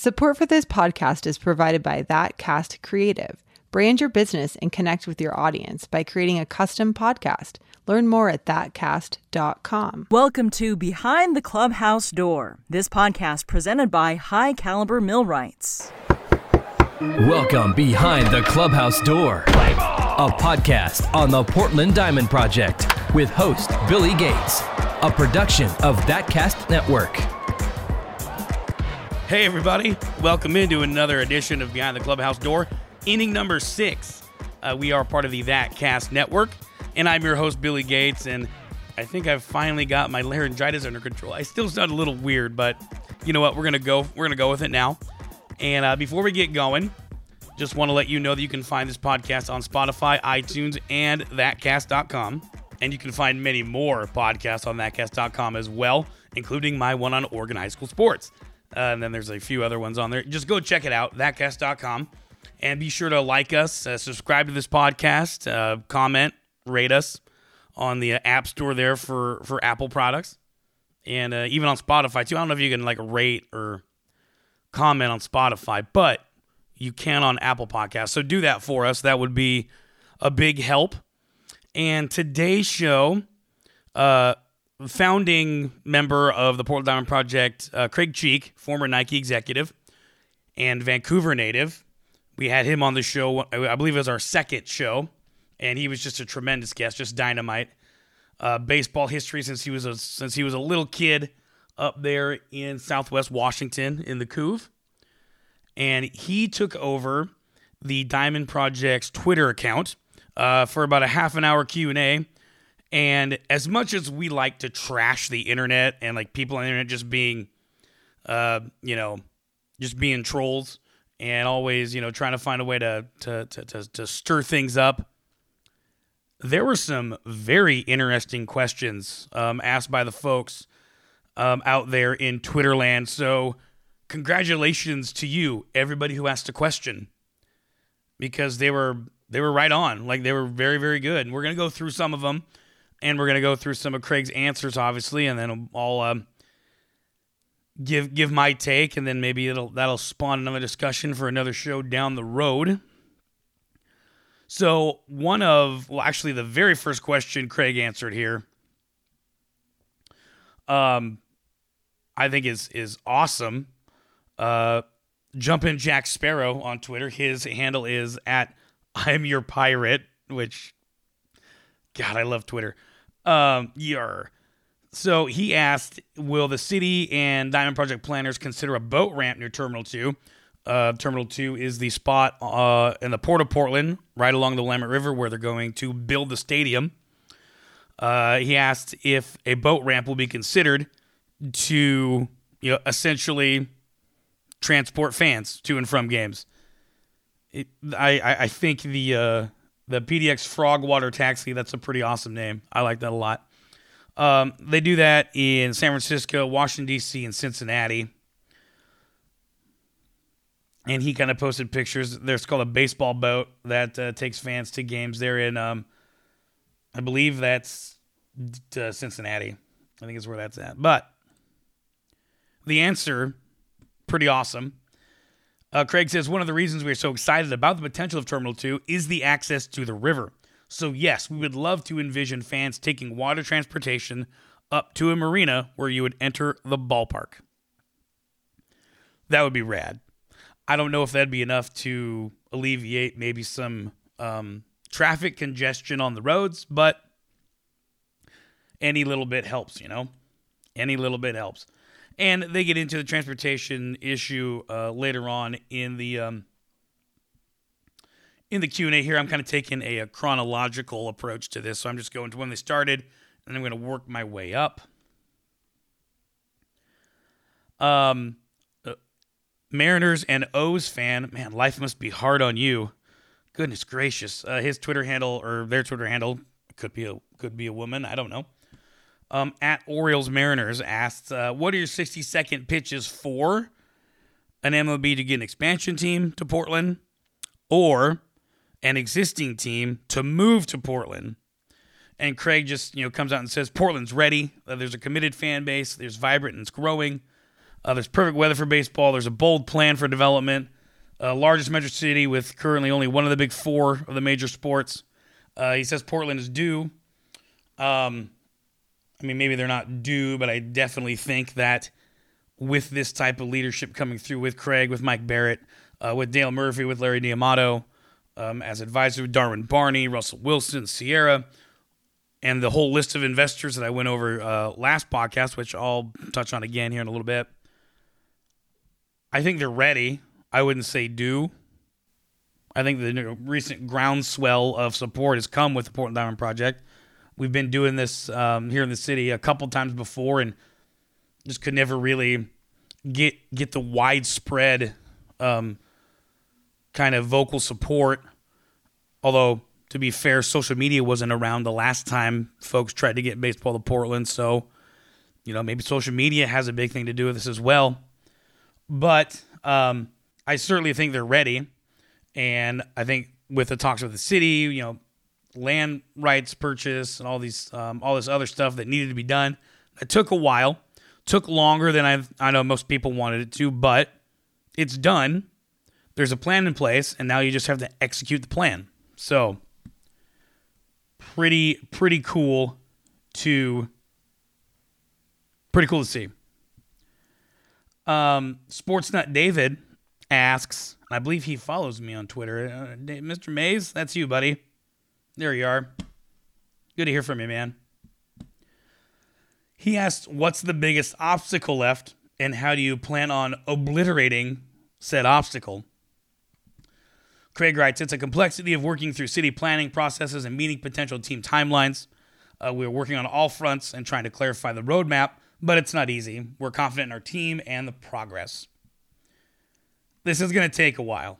Support for this podcast is provided by That Cast Creative. Brand your business and connect with your audience by creating a custom podcast. Learn more at thatcast.com. Welcome to Behind the Clubhouse Door. This podcast presented by High Caliber Millwrights. Welcome Behind the Clubhouse Door, a podcast on the Portland Diamond Project with host Billy Gates, a production of That Cast Network. Hey, everybody. Welcome into another edition of Behind the Clubhouse Door, inning number six. Uh, we are part of the That Cast Network, and I'm your host, Billy Gates. And I think I've finally got my laryngitis under control. I still sound a little weird, but you know what? We're gonna go. We're gonna go with it now. And uh, before we get going, just want to let you know that you can find this podcast on Spotify, iTunes, and thatcast.com. And you can find many more podcasts on thatcast.com as well, including my one on Oregon high school sports. Uh, and then there's a few other ones on there. Just go check it out, thatcast.com. And be sure to like us, uh, subscribe to this podcast, uh, comment, rate us on the uh, App Store there for, for Apple products. And uh, even on Spotify, too. I don't know if you can like rate or comment on Spotify, but you can on Apple Podcasts. So do that for us. That would be a big help. And today's show, uh, founding member of the Portland Diamond Project, uh, Craig Cheek, former Nike executive and Vancouver native. We had him on the show, I believe it was our second show, and he was just a tremendous guest, just dynamite. Uh, baseball history since he was a since he was a little kid up there in Southwest Washington in the Couve, and he took over the Diamond Project's Twitter account uh, for about a half an hour Q and A and as much as we like to trash the internet and like people on the internet just being, uh, you know, just being trolls and always, you know, trying to find a way to to to to, to stir things up, there were some very interesting questions um, asked by the folks um, out there in Twitter land. So, congratulations to you, everybody who asked a question, because they were they were right on. Like they were very very good. And we're gonna go through some of them and we're gonna go through some of Craig's answers, obviously, and then I'll um, give give my take, and then maybe it'll that'll spawn another discussion for another show down the road. So one of well, actually, the very first question Craig answered here, um, I think is is awesome. Uh, jump in Jack Sparrow on Twitter. His handle is at I'm your pirate, which God, I love Twitter. Um, yar. So he asked, will the city and Diamond Project planners consider a boat ramp near Terminal 2? Uh, Terminal 2 is the spot uh, in the Port of Portland, right along the Willamette River, where they're going to build the stadium. Uh, he asked if a boat ramp will be considered to, you know, essentially transport fans to and from games. It, I, I, I think the uh, the PDX Frogwater Taxi. That's a pretty awesome name. I like that a lot. Um, they do that in San Francisco, Washington, D.C., and Cincinnati. And he kind of posted pictures. There's called a baseball boat that uh, takes fans to games. They're in, um, I believe that's uh, Cincinnati. I think is where that's at. But the answer, pretty awesome. Uh, Craig says one of the reasons we are so excited about the potential of Terminal 2 is the access to the river. So, yes, we would love to envision fans taking water transportation up to a marina where you would enter the ballpark. That would be rad. I don't know if that'd be enough to alleviate maybe some um, traffic congestion on the roads, but any little bit helps, you know? Any little bit helps and they get into the transportation issue uh, later on in the um, in the Q and A. Here, I'm kind of taking a, a, chronological approach to this, so I'm just going to when they started, and I'm going to work my way up. Um, uh, Mariners and O's fan, man, life must be hard on you. Goodness gracious, uh, his Twitter handle or their Twitter handle could be a could be a woman. I don't know um, at Orioles Mariners asked, uh, "What are your 60 second pitches for an MLB to get an expansion team to Portland, or an existing team to move to Portland?" And Craig just you know comes out and says, "Portland's ready. Uh, there's a committed fan base. There's vibrant and it's growing. Uh, there's perfect weather for baseball. There's a bold plan for development. Uh, largest metro city with currently only one of the big four of the major sports. Uh, he says Portland is due. Um, I mean, maybe they're not due, but I definitely think that with this type of leadership coming through with Craig, with Mike Barrett, uh, with Dale Murphy, with Larry D'Amato, um, as advisor, Darwin Barney, Russell Wilson, Ciara, and the whole list of investors that I went over uh, last podcast, which I'll touch on again here in a little bit. I think they're ready. I wouldn't say due. I think the recent groundswell of support has come with the Portland Diamond Project. We've been doing this um, here in the city a couple times before, and just could never really get get the widespread um, kind of vocal support. Although to be fair, social media wasn't around the last time folks tried to get baseball to Portland, so you know maybe social media has a big thing to do with this as well. But um, I certainly think they're ready, and I think with the talks with the city, you know, land rights purchase and all these um, all this other stuff that needed to be done, it took a while, took longer than I I know most people wanted it to, but it's done. There's a plan in place, and now you just have to execute the plan. So pretty pretty cool to pretty cool to see. Um, Sportsnut David asks, I believe he follows me on Twitter. Uh, Mr. Mays, that's you, buddy. There you are. Good to hear from you, man. He asked, What's the biggest obstacle left, and how do you plan on obliterating said obstacle? Craig writes, It's a complexity of working through city planning processes and meeting potential team timelines. Uh, we're working on all fronts and trying to clarify the roadmap, but it's not easy. We're confident in our team and the progress. This is going to take a while.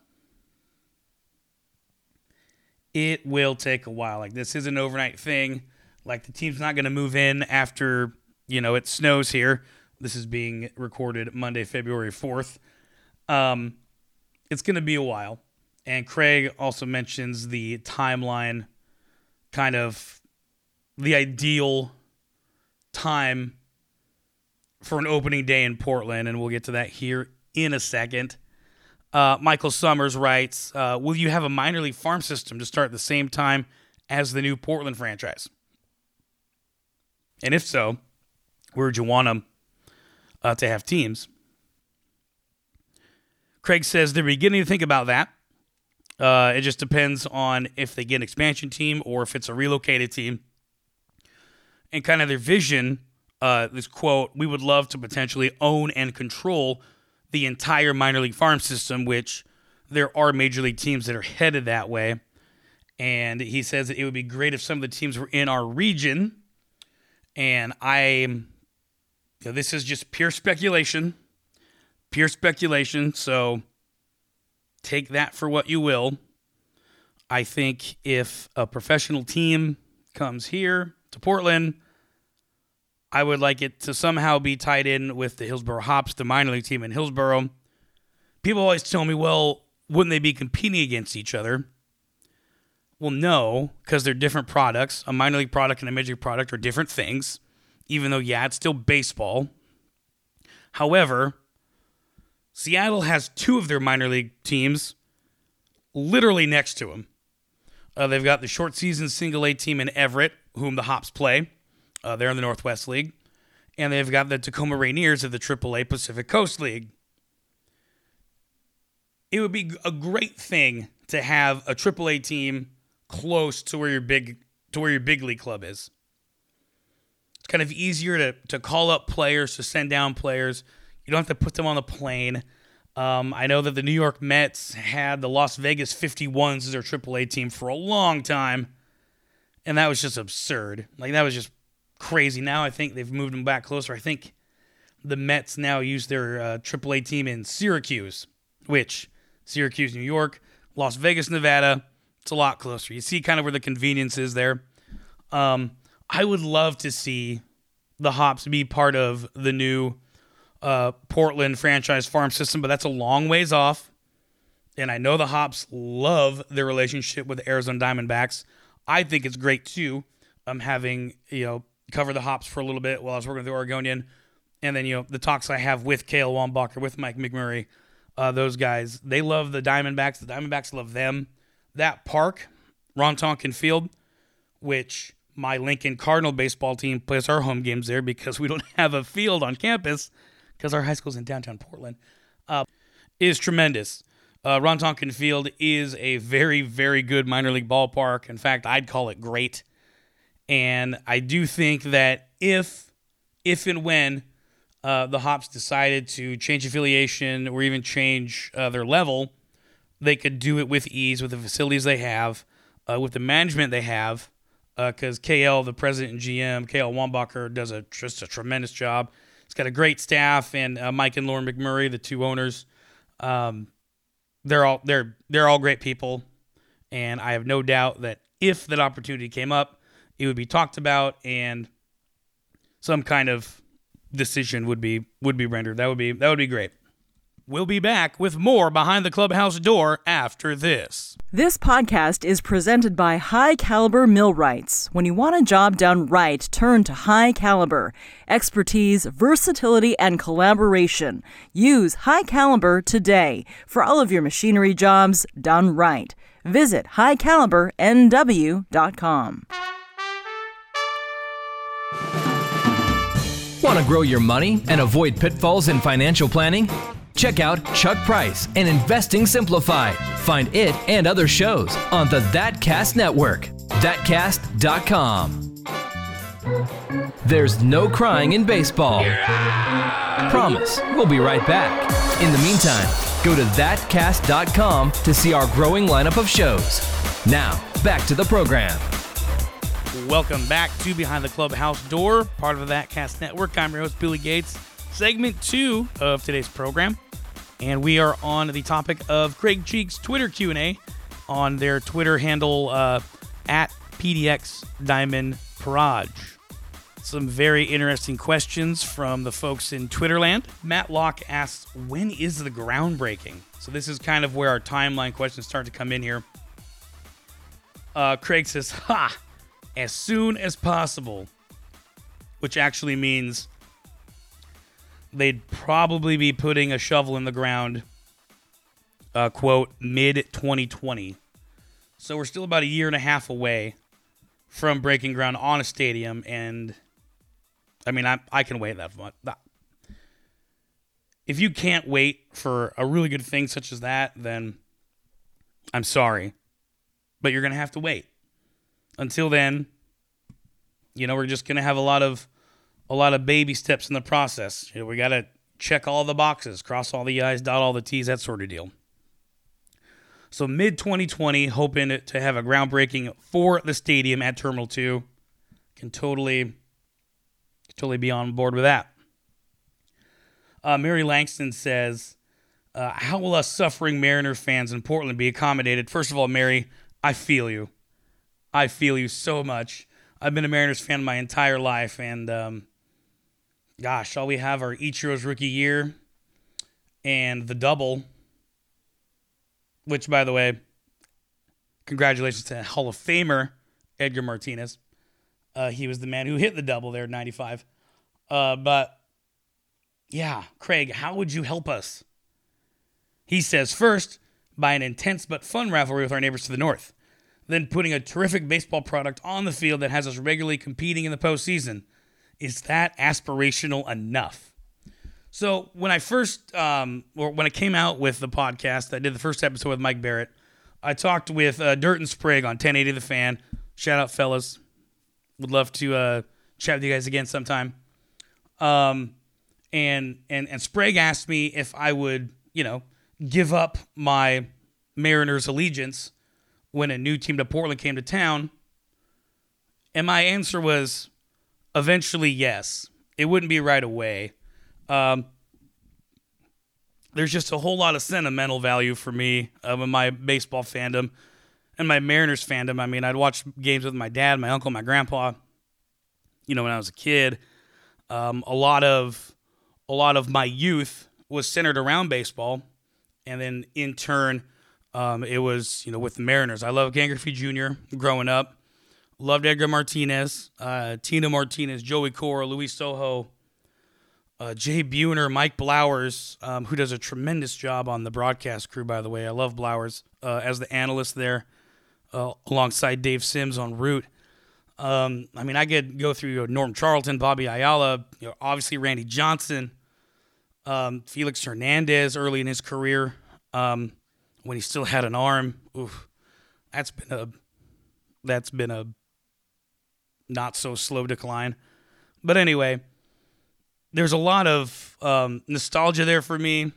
It will take a while. Like, this is an overnight thing. Like, the team's not going to move in after, you know, it snows here. This is being recorded Monday, February 4th. Um, it's going to be a while. And Craig also mentions the timeline, kind of the ideal time for an opening day in Portland, and we'll get to that here in a second. Uh, Michael Summers writes uh, Will you have a minor league farm system to start at the same time as the new Portland franchise? And if so, where would you want them uh, to have teams? Craig says they're beginning to think about that. Uh, it just depends on if they get an expansion team or if it's a relocated team. And kind of their vision, uh, this quote, we would love to potentially own and control the entire minor league farm system, which there are major league teams that are headed that way. And he says that it would be great if some of the teams were in our region. And I, you know, this is just pure speculation, pure speculation. So take that for what you will. I think if a professional team comes here to Portland, I would like it to somehow be tied in with the Hillsboro Hops, the minor league team in Hillsboro. People always tell me, well, wouldn't they be competing against each other? Well, no, because they're different products. A minor league product and a major league product are different things, even though, yeah, it's still baseball. However, Seattle has two of their minor league teams literally next to them. Uh, they've got the short season single A team in Everett, whom the Hops play. Uh, they're in the Northwest League. And they've got the Tacoma Rainiers of the AAA Pacific Coast League. It would be a great thing to have a AAA team close to where your big to where your big league club is. It's kind of easier to to call up players, to send down players. You don't have to put them on the plane. Um, I know that the New York Mets had the Las Vegas 51s as their AAA team for a long time, and that was just absurd. Like that was just crazy. Now I think they've moved them back closer. I think the Mets now use their uh, AAA team in Syracuse, which Syracuse, New York, Las Vegas, Nevada. It's a lot closer. You see kind of where the convenience is there. Um, I would love to see the Hops be part of the new uh, Portland franchise farm system, but that's a long ways off. And I know the Hops love their relationship with the Arizona Diamondbacks. I think it's great too. I'm um, having you know cover the Hops for a little bit while I was working with the Oregonian. and then you know the talks I have with KL Wambacher, with Mike McMurray, uh, those guys, they love the Diamondbacks. The Diamondbacks love them. That park, Ron Tonkin Field, which my Lincoln Cardinal baseball team plays our home games there because we don't have a field on campus because our high school's in downtown Portland, uh, is tremendous. Uh, Ron Tonkin Field is a very, very good minor league ballpark. In fact, I'd call it great. And I do think that if, if and when uh, the Hops decided to change affiliation or even change uh, their level, they could do it with ease with the facilities they have, uh, with the management they have. Because uh, KL, the president and GM, KL Wambacher, does a just a tremendous job. He's got a great staff, and uh, Mike and Lauren McMurray, the two owners, um, they're all they're they're all great people, and I have no doubt that if that opportunity came up, it would be talked about, and some kind of decision would be would be rendered. That would be that would be great. We'll be back with more behind the clubhouse door after this. This podcast is presented by High Caliber Millwrights. When you want a job done right, turn to High Caliber. Expertise, versatility, and collaboration. Use High Caliber today for all of your machinery jobs done right. Visit highcalibernw.com. Want to grow your money and avoid pitfalls in financial planning? Check out Chuck Price and Investing Simplified. Find it and other shows on the ThatCast Network. ThatCast.com. There's no crying in baseball. Promise, we'll be right back. In the meantime, go to ThatCast.com to see our growing lineup of shows. Now, back to the program. Welcome back to Behind the Clubhouse Door, part of the ThatCast Network. I'm your host, Billy Gates. Segment two of today's program and we are on the topic of Craig Cheek's Twitter Q&A on their Twitter handle uh, at PDX Diamond Proj. Some very interesting questions from the folks in Twitterland. Matt Locke asks, when is the groundbreaking? So this is kind of where our timeline questions start to come in here. Uh, Craig says, ha, as soon as possible, which actually means they'd probably be putting a shovel in the ground, uh, quote, mid 2020. So we're still about a year and a half away from breaking ground on a stadium. And I mean, I, I can wait that much. If you can't wait for a really good thing such as that, then I'm sorry. But you're going to have to wait. Until then, you know, we're just to have a lot of a lot of baby steps in the process. You know, we got to check all the boxes, cross all the I's, dot all the T's, that sort of deal. So mid 2020, hoping to have a groundbreaking for the stadium at Terminal 2. Can totally, totally be on board with that. Uh, Mary Langston says, uh, How will us suffering Mariner fans in Portland be accommodated? First of all, Mary, I feel you. I feel you so much. I've been a Mariners fan my entire life, and um, gosh, all we have are Ichiro's rookie year and the double, which, by the way, congratulations to Hall of Famer Edgar Martinez. Uh, he was the man who hit the double there in 95. Uh, but yeah, Craig, how would you help us? He says, first, by an intense but fun rivalry with our neighbors to the north. Then putting a terrific baseball product on the field that has us regularly competing in the postseason. Is that aspirational enough? So when I first, um, or when I came out with the podcast, I did the first episode with Mike Barrett. I talked with uh, Dirt and Sprague on 1080 The Fan. Shout out, fellas. Would love to uh, chat with you guys again sometime. Um, and and and Sprague asked me if I would, you know, give up my Mariners allegiance when a new team to Portland came to town. And my answer was Eventually, yes. It wouldn't be right away. Um, there's just a whole lot of sentimental value for me um, in my baseball fandom and my Mariners fandom. I mean, I'd watch games with my dad, my uncle, my grandpa. You know, when I was a kid, um, a lot of a lot of my youth was centered around baseball, and then in turn, um, it was you know with the Mariners. I love Griffey Jr. growing up. Loved Edgar Martinez, uh, Tino Martinez, Joey Cora, Luis Sojo, uh, Jay Buhner, Mike Blowers, um, who does a tremendous job on the broadcast crew, by the way. I love Blowers uh, as the analyst there, uh, alongside Dave Sims on Root. Um, I mean, I could go through you know, Norm Charlton, Bobby Ayala, you know, obviously Randy Johnson, um, Felix Hernandez early in his career um, when he still had an arm. Oof, that's been a that's been a not so slow decline. But anyway, there's a lot of um, nostalgia there for me.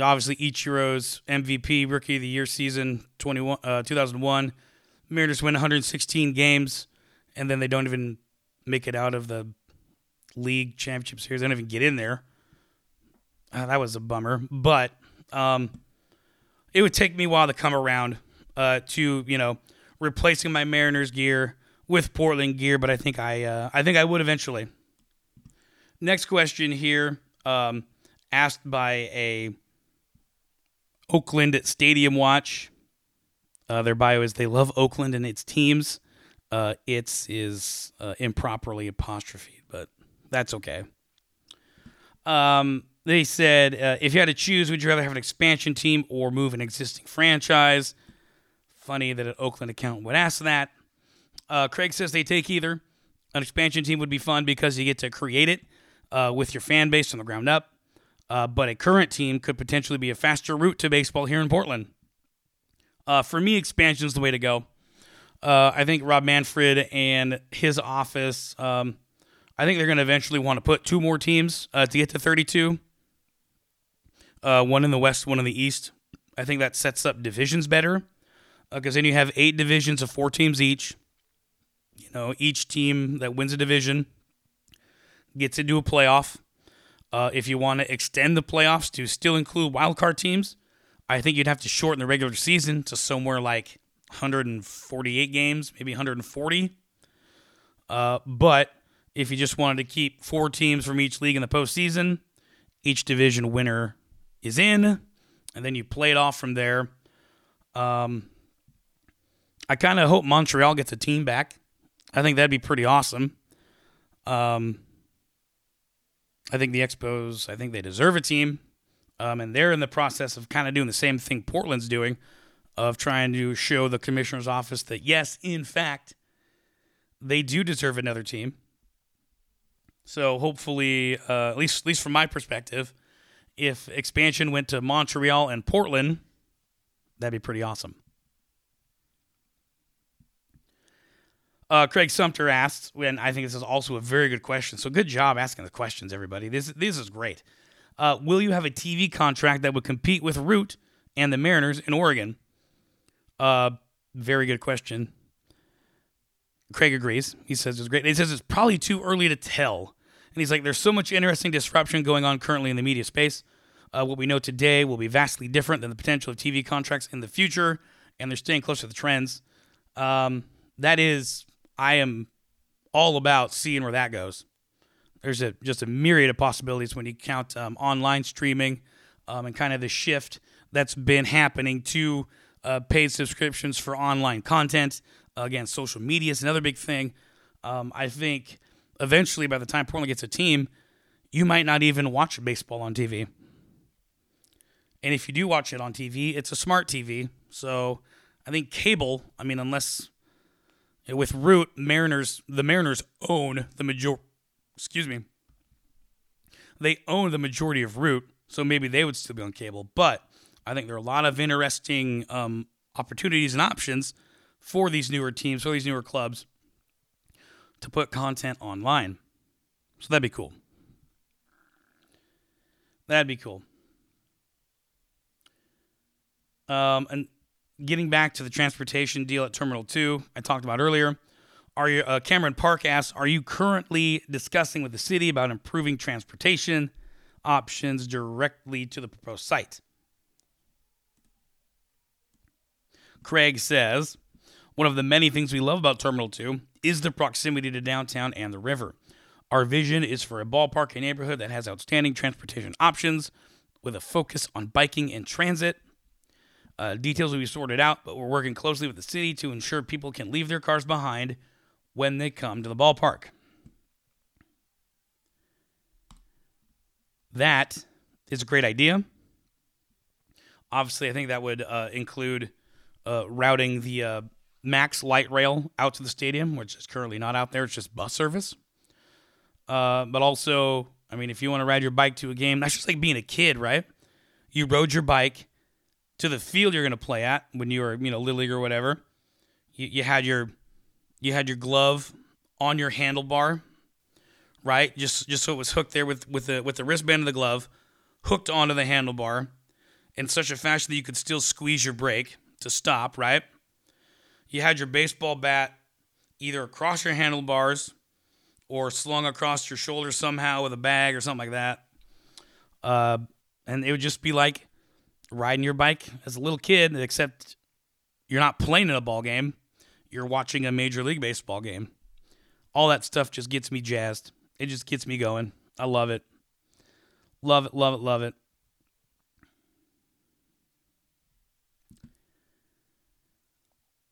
Obviously, Ichiro's MVP Rookie of the Year season 21, uh, 2001. Mariners win 116 games, and then they don't even make it out of the league championship series. They don't even get in there. Uh, that was a bummer. But um, it would take me a while to come around uh, to, you know, replacing my Mariners gear with Portland gear, but I think I uh, I think I would eventually. Next question here, um, asked by a Oakland Stadium Watch. Uh, their bio is they love Oakland and its teams. Uh, it's is uh, improperly apostrophe, but that's okay. Um, they said uh, if you had to choose, would you rather have an expansion team or move an existing franchise? Funny that an Oakland account would ask that. Uh, Craig says they take either. An expansion team would be fun because you get to create it uh, with your fan base from the ground up. Uh, but a current team could potentially be a faster route to baseball here in Portland. Uh, for me, expansion is the way to go. Uh, I think Rob Manfred and his office, um, I think they're going to eventually want to put two more teams to get to 32. Uh, one in the West, one in the East. I think that sets up divisions better because then you have eight divisions of four teams each. You know, each team that wins a division gets into a playoff. Uh, if you want to extend the playoffs to still include wildcard teams, I think you'd have to shorten the regular season to somewhere like 148 games, maybe 140. Uh, but if you just wanted to keep four teams from each league in the postseason, each division winner is in, and then you play it off from there. Um, I kind of hope Montreal gets a team back. I think that'd be pretty awesome. Um, I think the Expos, I think they deserve a team. Um, and they're in the process of kind of doing the same thing Portland's doing, of trying to show the commissioner's office that, yes, in fact, they do deserve another team. So hopefully, uh, at least at least from my perspective, if expansion went to Montreal and Portland, that'd be pretty awesome. Uh, Craig Sumter asks, and I think this is also a very good question. So good job asking the questions, everybody. This this is great. Uh, will you have a TV contract that would compete with Root and the Mariners in Oregon? Uh, very good question. Craig agrees. He says it's great. He says it's probably too early to tell. And he's like, there's so much interesting disruption going on currently in the media space. Uh, what we know today will be vastly different than the potential of TV contracts in the future, and they're staying close to the trends. Um, that is I am all about seeing where that goes. There's a just a myriad of possibilities when you count um, online streaming um, and kind of the shift that's been happening to uh, paid subscriptions for online content. Again, social media is another big thing. Um, I think eventually, by the time Portland gets a team, you might not even watch baseball on TV. And if you do watch it on TV, it's a smart TV. So I think cable, I mean, unless with Root, Mariners, the Mariners own the major. Excuse me. They own the majority of Root, so maybe they would still be on cable. But I think there are a lot of interesting um, opportunities and options for these newer teams, for these newer clubs, to put content online. So that'd be cool. That'd be cool. Um, and getting back to the transportation deal at Terminal 2, I talked about earlier. Are you, uh, Cameron Park asks, are you currently discussing with the city about improving transportation options directly to the proposed site? Craig says, one of the many things we love about Terminal 2 is the proximity to downtown and the river. Our vision is for a ballpark neighborhood that has outstanding transportation options with a focus on biking and transit uh, details will be sorted out, but we're working closely with the city to ensure people can leave their cars behind when they come to the ballpark. that is a great idea. Obviously, I think that would uh, include uh, routing the uh, Max light rail out to the stadium, which is currently not out there. It's just bus service. Uh, but also, I mean, if you want to ride your bike to a game, that's just like being a kid, right? You rode your bike to the field you're going to play at when you were, you know, little league or whatever. You, you had your you had your glove on your handlebar, right? Just just so it was hooked there with with the with the wristband of the glove hooked onto the handlebar in such a fashion that you could still squeeze your brake to stop, right? You had your baseball bat either across your handlebars or slung across your shoulder somehow with a bag or something like that. Uh, and it would just be like riding your bike as a little kid, except you're not playing in a ball game, you're watching a Major League Baseball game. All that stuff just gets me jazzed. It just gets me going. I love it. Love it, love it, love it.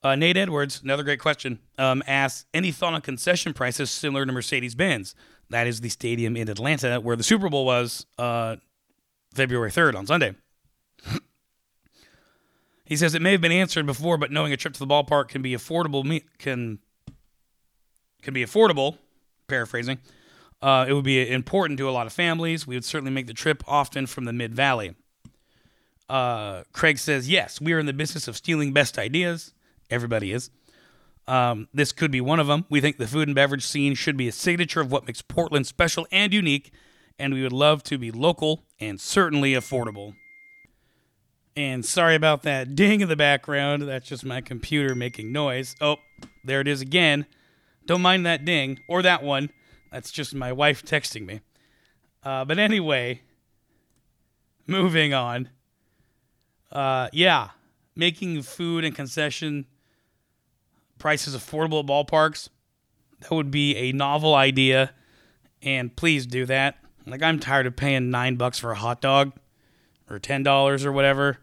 Uh, Nate Edwards, another great question, um, asks any thought on concession prices similar to Mercedes Benz? That is the stadium in Atlanta where the Super Bowl was uh, February 3rd on Sunday. he says it may have been answered before, but knowing a trip to the ballpark can be affordable can can be affordable. Paraphrasing, uh, it would be important to a lot of families. We would certainly make the trip often from the Mid Valley. Uh, Craig says yes, we are in the business of stealing best ideas. Everybody is. Um, this could be one of them. We think the food and beverage scene should be a signature of what makes Portland special and unique, and we would love to be local and certainly affordable. And sorry about that ding in the background. That's just my computer making noise. Oh, there it is again. Don't mind that ding or that one. That's just my wife texting me. Uh, but anyway, moving on. Uh, yeah, making food and concession prices affordable at ballparks. That would be a novel idea, and please do that. Like I'm tired of paying nine bucks for a hot dog, or ten dollars or whatever,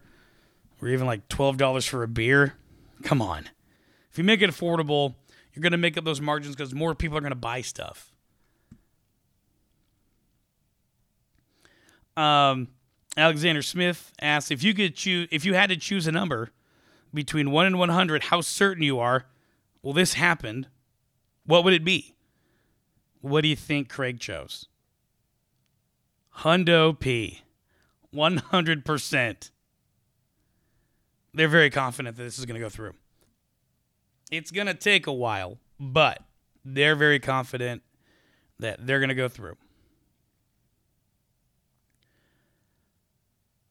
or even like twelve dollars for a beer. Come on, if you make it affordable, you're gonna make up those margins because more people are gonna buy stuff. Um, Alexander Smith asks if you could choose if you had to choose a number between one and one hundred, how certain you are well, this happened, what would it be? What do you think Craig chose? Hundo P. 100%. They're very confident that this is going to go through. It's going to take a while, but they're very confident that they're going to go through.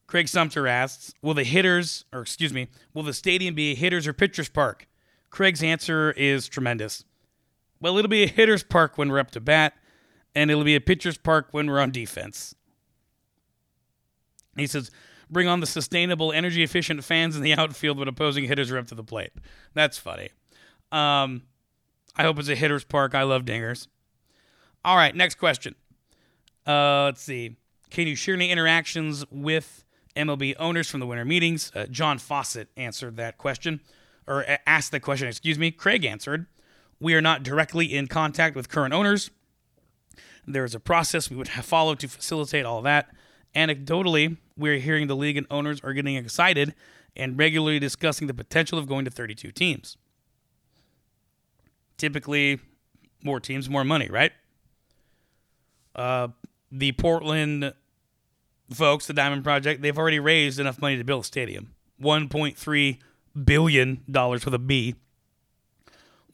Craig Sumter asks, will the hitters, or excuse me, will the stadium be a hitters or pitchers park? Craig's answer is tremendous. Well, it'll be a hitter's park when we're up to bat, and it'll be a pitcher's park when we're on defense. He says, bring on the sustainable, energy efficient fans in the outfield when opposing hitters are up to the plate. That's funny. Um, I hope it's a hitter's park. I love dingers. All right, next question. Uh, let's see. Can you share any interactions with MLB owners from the winter meetings? Uh, John Fawcett answered that question or asked the question, excuse me, Craig answered, We are not directly in contact with current owners. There is a process we would have followed to facilitate all that. Anecdotally, we're hearing the league and owners are getting excited and regularly discussing the potential of going to 32 teams. Typically, more teams, more money, right? Uh, the Portland folks, the Diamond Project, they've already raised enough money to build a stadium. 1.3 billion dollars with a B.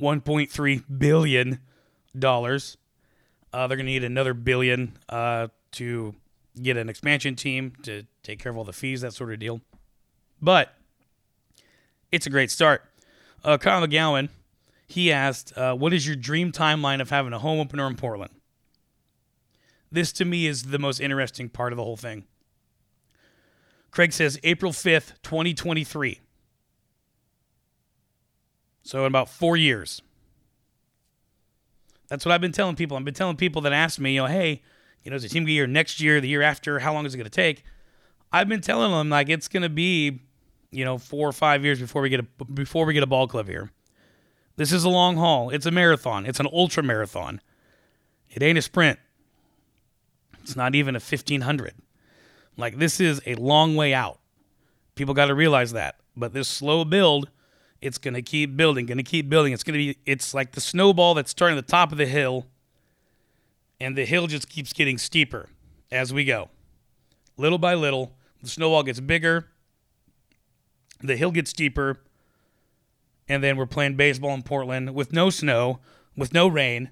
1.3 billion dollars. Uh, they're going to need another billion uh, to get an expansion team to take care of all the fees, that sort of deal. But it's a great start. Uh, Kyle McGowan, he asked, uh, "What is your dream timeline of having a home opener in Portland?" This to me is the most interesting part of the whole thing. Craig says April 5th, 2023. So in about four years. That's what I've been telling people. I've been telling people that ask me, you know, hey, you know, is the team year next year, the year after? How long is it going to take? I've been telling them like it's going to be, you know, four or five years before we get a before we get a ball club here. This is a long haul. It's a marathon. It's an ultra marathon. It ain't a sprint. It's not even a 1500. Like this is a long way out. People got to realize that. But this slow build, it's going to keep building, going to keep building. It's going to be it's like the snowball that's starting at the top of the hill and the hill just keeps getting steeper as we go. Little by little, the snowball gets bigger, the hill gets steeper, and then we're playing baseball in Portland with no snow, with no rain,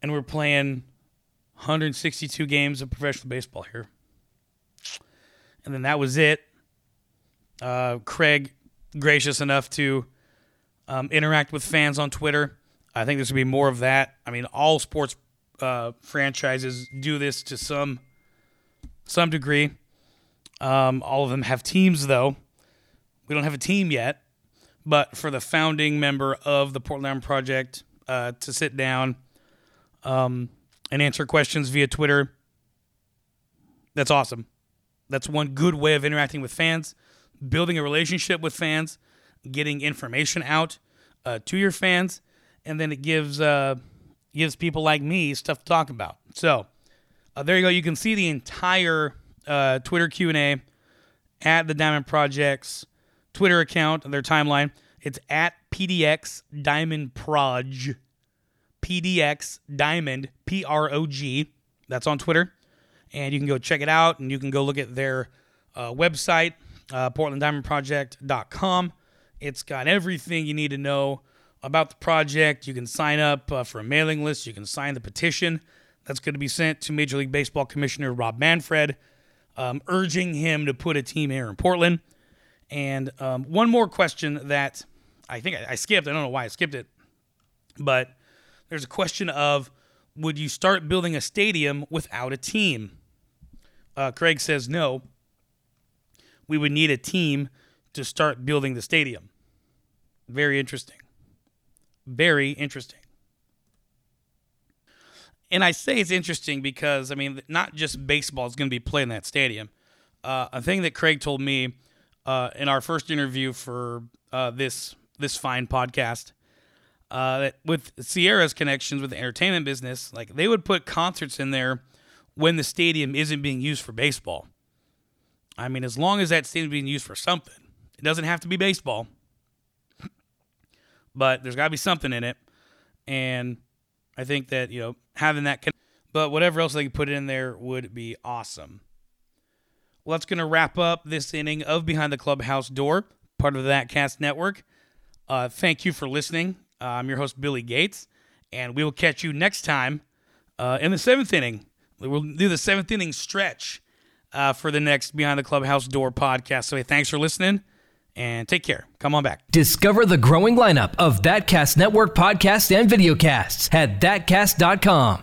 and we're playing 162 games of professional baseball here. And then that was it. Uh, Craig, gracious enough to um, interact with fans on Twitter. I think there's to be more of that. I mean, all sports uh, franchises do this to some some degree. Um, all of them have teams, though. We don't have a team yet, but for the founding member of the Portland Project uh, to sit down um, and answer questions via Twitter, that's awesome. That's one good way of interacting with fans, building a relationship with fans, getting information out uh, to your fans, and then it gives uh, gives people like me stuff to talk about. So uh, there you go. You can see the entire uh, Twitter Q and A at the Diamond Project's Twitter account, their timeline. It's at PDX Diamond Proj. PDX Diamond P R O G. That's on Twitter, and you can go check it out, and you can go look at their uh, website, uh, PortlandDiamondProject.com. It's got everything you need to know about the project. You can sign up uh, for a mailing list. You can sign the petition that's going to be sent to Major League Baseball Commissioner Rob Manfred, um, urging him to put a team here in Portland. And um, one more question that I think I, I skipped. I don't know why I skipped it, but there's a question of would you start building a stadium without a team? Uh, Craig says no. We would need a team to start building the stadium. Very interesting. Very interesting. And I say it's interesting because, I mean, not just baseball is going to be played in that stadium. Uh, a thing that Craig told me uh, in our first interview for uh, this this fine podcast uh, that with Ciara's connections with the entertainment business, like they would put concerts in there when the stadium isn't being used for baseball. I mean, as long as that stadium being used for something, it doesn't have to be baseball, but there's got to be something in it. And I think that you know having that, con- but whatever else they could put in there would be awesome. Well, that's going to wrap up this inning of Behind the Clubhouse Door, part of that cast network. Uh, thank you for listening. Uh, I'm your host, Billy Gates, and we will catch you next time uh, in the seventh inning. We'll do the seventh inning stretch uh, for the next Behind the Clubhouse Door podcast. So, hey, thanks for listening and take care. Come on back. Discover the growing lineup of ThatCast Network podcasts and videocasts at thatcast.com.